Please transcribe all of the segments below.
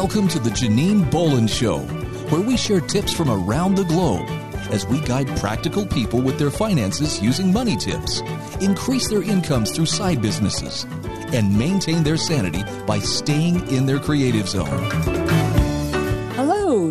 Welcome to the Janine Bolon Show, where we share tips from around the globe as we guide practical people with their finances using money tips, increase their incomes through side businesses, and maintain their sanity by staying in their creative zone.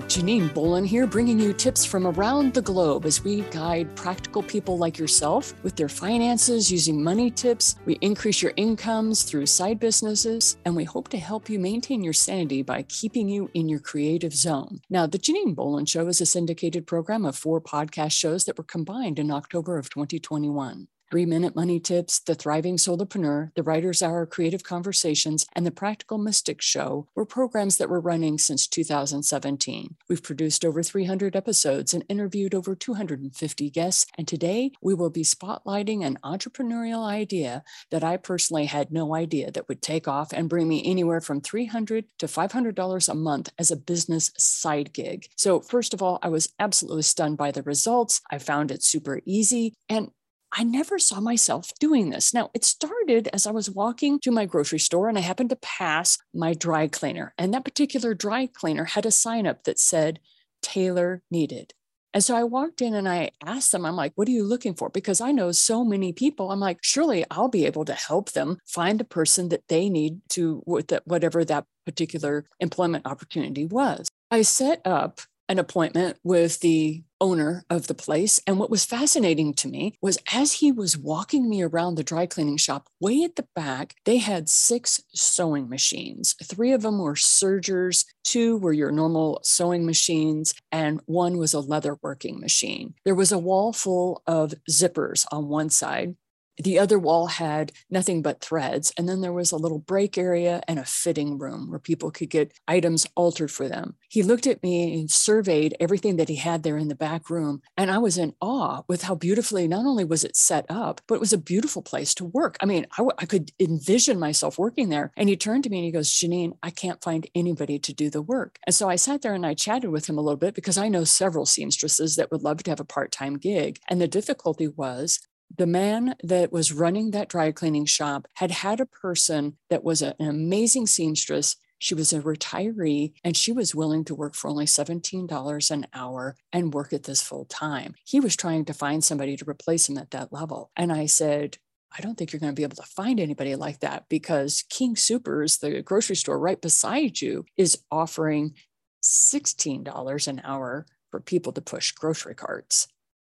Janine Bolon here, bringing you tips from around the globe as we guide practical people like yourself with their finances using money tips. We increase your incomes through side businesses, and we hope to help you maintain your sanity by keeping you in your creative zone. Now, the Janine Bolon Show is a syndicated program of four podcast shows that were combined in October of 2021. Three Minute Money Tips, The Thriving Solopreneur, The Writer's Hour Creative Conversations, and The Practical Mystic Show were programs that were running since 2017. We've produced over 300 episodes and interviewed over 250 guests, and today we will be spotlighting an entrepreneurial idea that I personally had no idea that would take off and bring me anywhere from 300 to $500 a month as a business side gig. So, first of all, I was absolutely stunned by the results. I found it super easy. And I never saw myself doing this. Now, it started as I was walking to my grocery store and I happened to pass my dry cleaner. And that particular dry cleaner had a sign up that said, Tailor needed. And so I walked in and I asked them, I'm like, what are you looking for? Because I know so many people. I'm like, surely I'll be able to help them find the person that they need to, with that whatever that particular employment opportunity was. I set up an appointment with the owner of the place. And what was fascinating to me was as he was walking me around the dry cleaning shop, way at the back, they had six sewing machines. Three of them were sergers, two were your normal sewing machines, and one was a leather working machine. There was a wall full of zippers on one side the other wall had nothing but threads. And then there was a little break area and a fitting room where people could get items altered for them. He looked at me and surveyed everything that he had there in the back room. And I was in awe with how beautifully, not only was it set up, but it was a beautiful place to work. I mean, I, w- I could envision myself working there. And he turned to me and he goes, Janine, I can't find anybody to do the work. And so I sat there and I chatted with him a little bit because I know several seamstresses that would love to have a part time gig. And the difficulty was the man that was running that dry cleaning shop had had a person that was an amazing seamstress. She was a retiree and she was willing to work for only $17 an hour and work at this full time. He was trying to find somebody to replace him at that level. And I said, I don't think you're going to be able to find anybody like that because King Soopers, the grocery store right beside you, is offering $16 an hour for people to push grocery carts.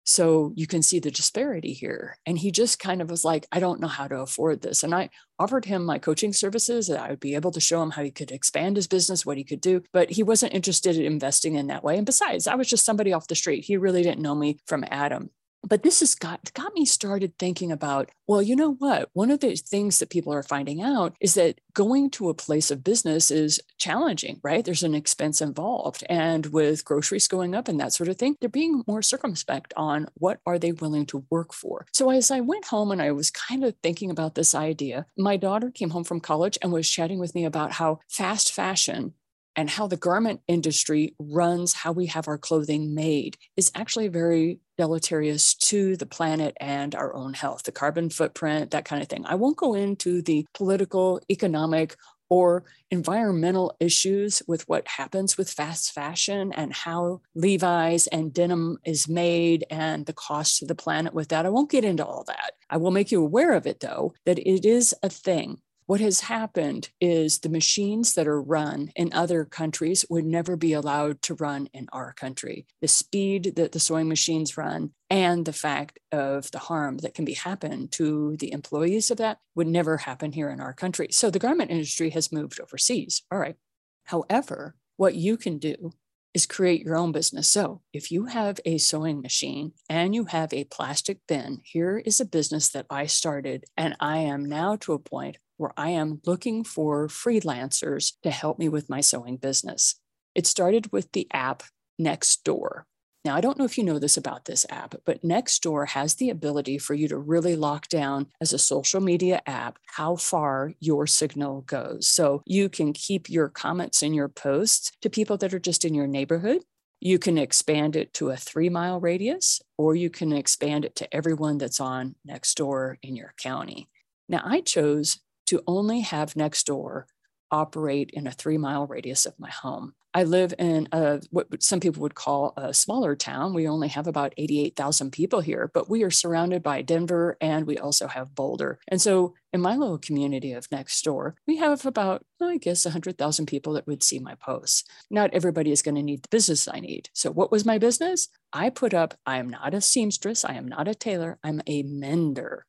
So you can see the disparity here. And he just kind of was like, I don't know how to afford this. And I offered him my coaching services that I would be able to show him how he could expand his business, what he could do. But he wasn't interested in investing in that way. And besides, I was just somebody off the street. He really didn't know me from Adam but this has got got me started thinking about well you know what? One of the things that people are finding out is that going to a place of business is challenging right? There's an expense involved. And with groceries going up and that sort of thing they're being more circumspect on what are they willing to work for. So as i went home and i was kind of thinking about this idea my daughter came home from college and was chatting with me about how fast fashion and how the garment industry runs how we have our clothing made is actually very deleterious to the planet and our own health, the carbon footprint, that kind of thing. I won't go into the political, economic, or environmental issues with what happens with fast fashion and how Levi's and denim is made and the cost to the planet with that. I won't get into all that. I will make you aware of it, though, that it is a thing what has happened is the machines that are run in other countries would never be allowed to run in our country. The speed that the sewing machines run and the fact of the harm that can be happen to the employees of that would never happen here in our country. So the garment industry has moved overseas. All right. However, what you can do is create your own business. So if you have a sewing machine and you have a plastic bin, here is a business that I started and I am now to a point where I am looking for freelancers to help me with my sewing business. It started with the app Nextdoor. Now, I don't know if you know this about this app, but Nextdoor has the ability for you to really lock down as a social media app how far your signal goes. So you can keep your comments and your posts to people that are just in your neighborhood. You can expand it to a three mile radius, or you can expand it to everyone that's on Nextdoor in your county. Now, I chose to only have Nextdoor operate in a three mile radius of my home. I live in a, what some people would call a smaller town. We only have about 88,000 people here, but we are surrounded by Denver and we also have Boulder. And so in my little community of next door, we have about, I guess, 100,000 people that would see my posts. Not everybody is going to need the business I need. So, what was my business? I put up, I am not a seamstress, I am not a tailor, I'm a mender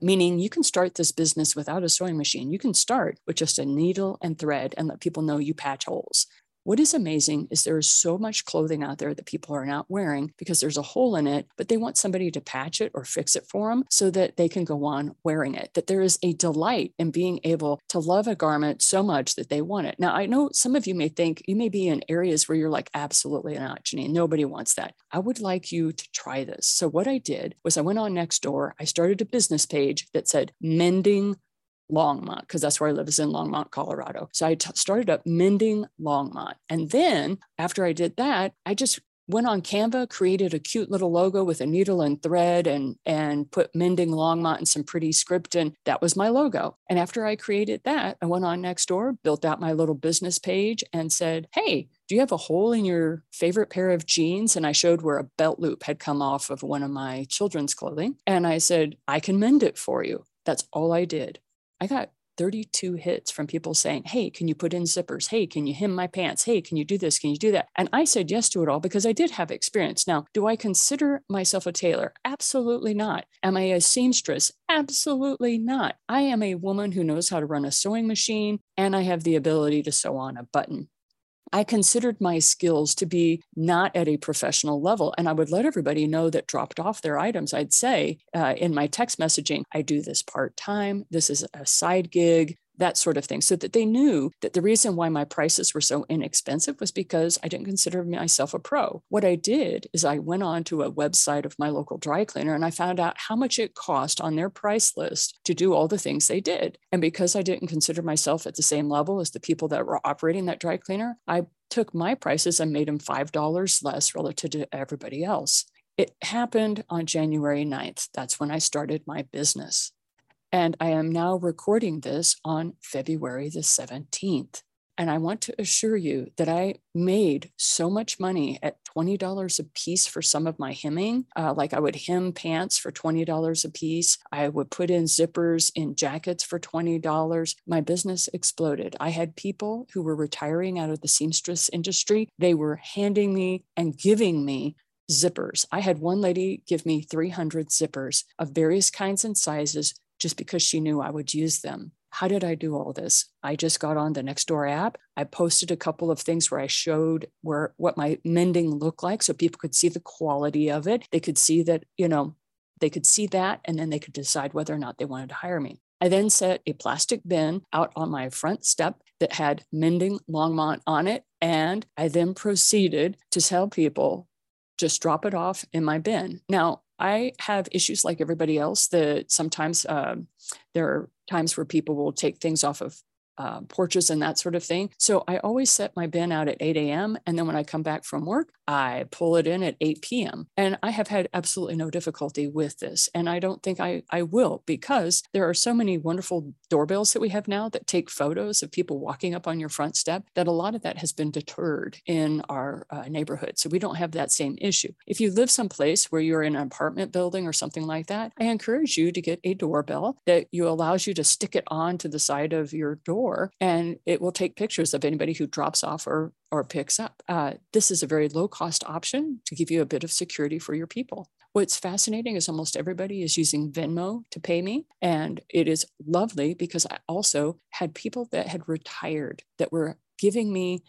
meaning you can start this business without a sewing machine. You can start with just a needle and thread and let people know you patch holes. What is amazing is there is so much clothing out there that people are not wearing because there's a hole in it, but they want somebody to patch it or fix it for them so that they can go on wearing it. That there is a delight in being able to love a garment so much that they want it. Now, I know some of you may think you may be in areas where you're like, absolutely not, Janine, nobody wants that. I would like you to try this. So, what I did was I went on Nextdoor, I started a business page that said mending Longmont because that's where I live is in Longmont, Colorado. So I t- started up mending Longmont. And then after I did that, I just went on Canva, created a cute little logo with a needle and thread and and put mending Longmont and some pretty script and that was my logo. And after I created that, I went on Nextdoor, built out my little business page and said, "Hey, do you have a hole in your favorite pair of jeans?" And I showed where a belt loop had come off of one of my children's clothing. And I said, "I can mend it for you." That's all I did. I got 32 hits from people saying, Hey, can you put in zippers? Hey, can you hem my pants? Hey, can you do this? Can you do that? And I said yes to it all because I did have experience. Now, do I consider myself a tailor? Absolutely not. Am I a seamstress? Absolutely not. I am a woman who knows how to run a sewing machine and I have the ability to sew on a button. I considered my skills to be not at a professional level. And I would let everybody know that dropped off their items. I'd say uh, in my text messaging, I do this part time. This is a side gig that sort of thing, so that they knew that the reason why my prices were so inexpensive was because I didn't consider myself a pro. What I did is I went on to a website of my local dry cleaner and I found out how much it cost on their price list to do all the things they did. And because I didn't consider myself at the same level as the people that were operating that dry cleaner, I took my prices and made them $5 less relative to everybody else. It happened on January 9th. That's when I started my business. And I am now recording this on February the 17th. And I want to assure you that I made so much money at $20 a piece for some of my hemming. Uh, like I would hem pants for $20 a piece. I would put in zippers in jackets for $20. My business exploded. I had people who were retiring out of the seamstress industry. They were handing me and giving me zippers. I had one lady give me 300 zippers of various kinds and sizes just because she knew I would use them. How did I do all this? I just got on the Nextdoor app. I posted a couple of things where I showed where what my mending looked like so people could see the quality of it. They could see that, you know, they could see that and then they could decide whether or not they wanted to hire me. I then set a plastic bin out on my front step that had mending Longmont on it. And I then proceeded to tell people just drop it off in my bin. Now, I have issues like everybody else that sometimes um, there are times where people will take things off of uh, porches and that sort of thing. So I always set my bin out at 8 a.m. And then when I come back from work, I pull it in at 8 p.m. And I have had absolutely no difficulty with this. And I don't think I, I will because there are so many wonderful doorbells that we have now that take photos of people walking up on your front step that a lot of that has been deterred in our uh, neighborhood. So we don't have that same issue. If you live someplace where you're in an apartment building or something like that, I encourage you to get a doorbell that you allows you to stick it on to the side of your door and it will take pictures of anybody who drops off or or picks up. Uh, this is a very low cost option to give you a bit of security for your people. What's fascinating is almost everybody is using Venmo to pay me. And it is lovely because I also had people that had retired that were giving me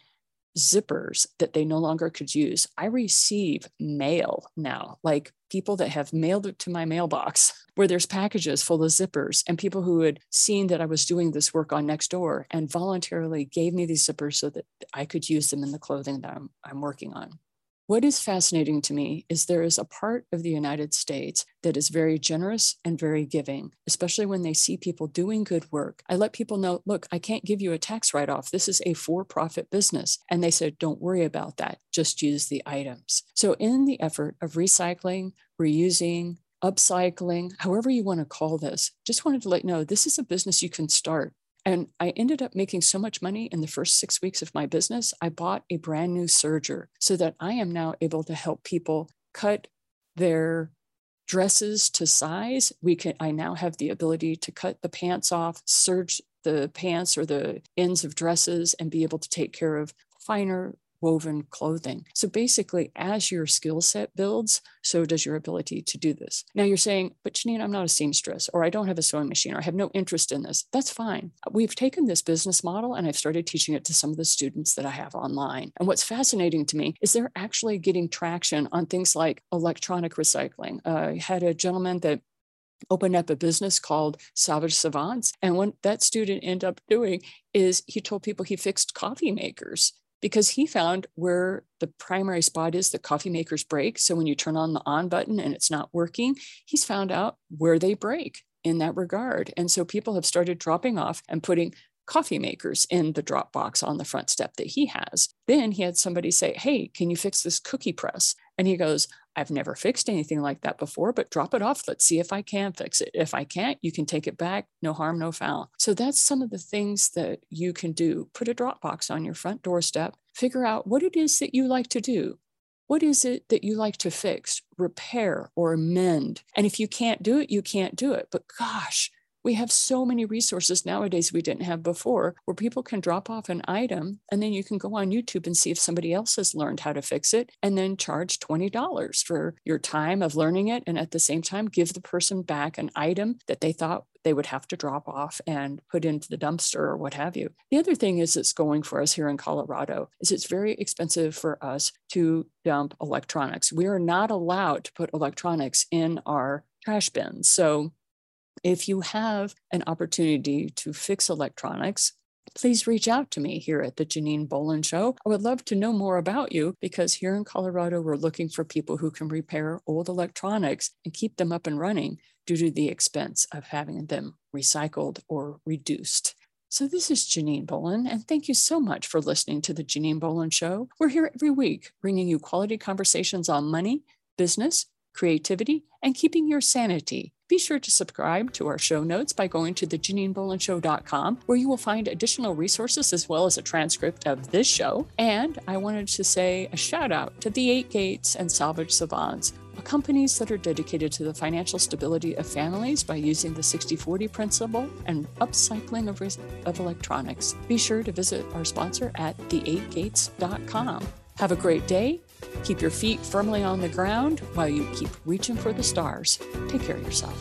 zippers that they no longer could use. I receive mail now, like people that have mailed it to my mailbox where there's packages full of zippers and people who had seen that I was doing this work on Nextdoor and voluntarily gave me these zippers so that I could use them in the clothing that I'm, I'm working on. What is fascinating to me is there is a part of the United States that is very generous and very giving, especially when they see people doing good work. I let people know look, I can't give you a tax write off. This is a for profit business. And they said, don't worry about that. Just use the items. So, in the effort of recycling, reusing, upcycling, however you want to call this, just wanted to let you know this is a business you can start And I ended up making so much money in the first six weeks of my business. I bought a brand new serger so that I am now able to help people cut their dresses to size. We can I now have the ability to cut the pants off, serge the pants or the ends of dresses and be able to take care of finer woven clothing. So basically, as your skill set builds, so does your ability to do this. Now you're saying, but Janine, I'm not a seamstress, or I don't have a sewing machine, or I have no interest in this. That's fine. We've taken this business model and I've started teaching it to some of the students that I have online. And what's fascinating to me is they're actually getting traction on things like electronic recycling. Uh, I had a gentleman that opened up a business called Salvage Savants. And what that student ended up doing is he told people he fixed coffee makers because he found where the primary spot is that coffee makers break. So when you turn on the on button and it's not working, he's found out where they break in that regard. And so people have started dropping off and putting coffee makers in the drop box on the front step that he has. Then he had somebody say, Hey, can you fix this cookie press? And he goes, I've never fixed anything like that before, but drop it off. Let's see if I can fix it. If I can't, you can take it back. No harm, no foul. So that's some of the things that you can do. Put a drop box on your front doorstep, figure out what it is that you like to do. What is it that you like to fix, repair, or mend? And if you can't do it, you can't do it. But gosh, we have so many resources nowadays we didn't have before where people can drop off an item and then you can go on YouTube and see if somebody else has learned how to fix it and then charge $20 for your time of learning it. And at the same time, give the person back an item that they thought they would have to drop off and put into the dumpster or what have you. The other thing is it's going for us here in Colorado is it's very expensive for us to dump electronics. We are not allowed to put electronics in our trash bins. So if you have an opportunity to fix electronics, please reach out to me here at the Janine Bolon Show. I would love to know more about you because here in Colorado, we're looking for people who can repair old electronics and keep them up and running due to the expense of having them recycled or reduced. So, this is Janine Bolon, and thank you so much for listening to the Janine Bolon Show. We're here every week bringing you quality conversations on money, business, creativity, and keeping your sanity. Be sure to subscribe to our show notes by going to thejaninebolonshow.com, where you will find additional resources as well as a transcript of this show. And I wanted to say a shout out to the Eight Gates and Salvage Savants, companies that are dedicated to the financial stability of families by using the 60 40 principle and upcycling of, of electronics. Be sure to visit our sponsor at the8gates.com. Have a great day. Keep your feet firmly on the ground while you keep reaching for the stars. Take care of yourself.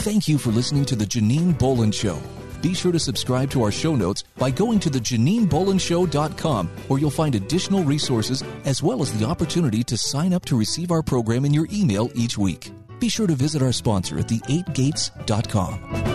Thank you for listening to The Janine Bolon Show. Be sure to subscribe to our show notes by going to thejaninebolonshow.com, where you'll find additional resources as well as the opportunity to sign up to receive our program in your email each week. Be sure to visit our sponsor at the8gates.com.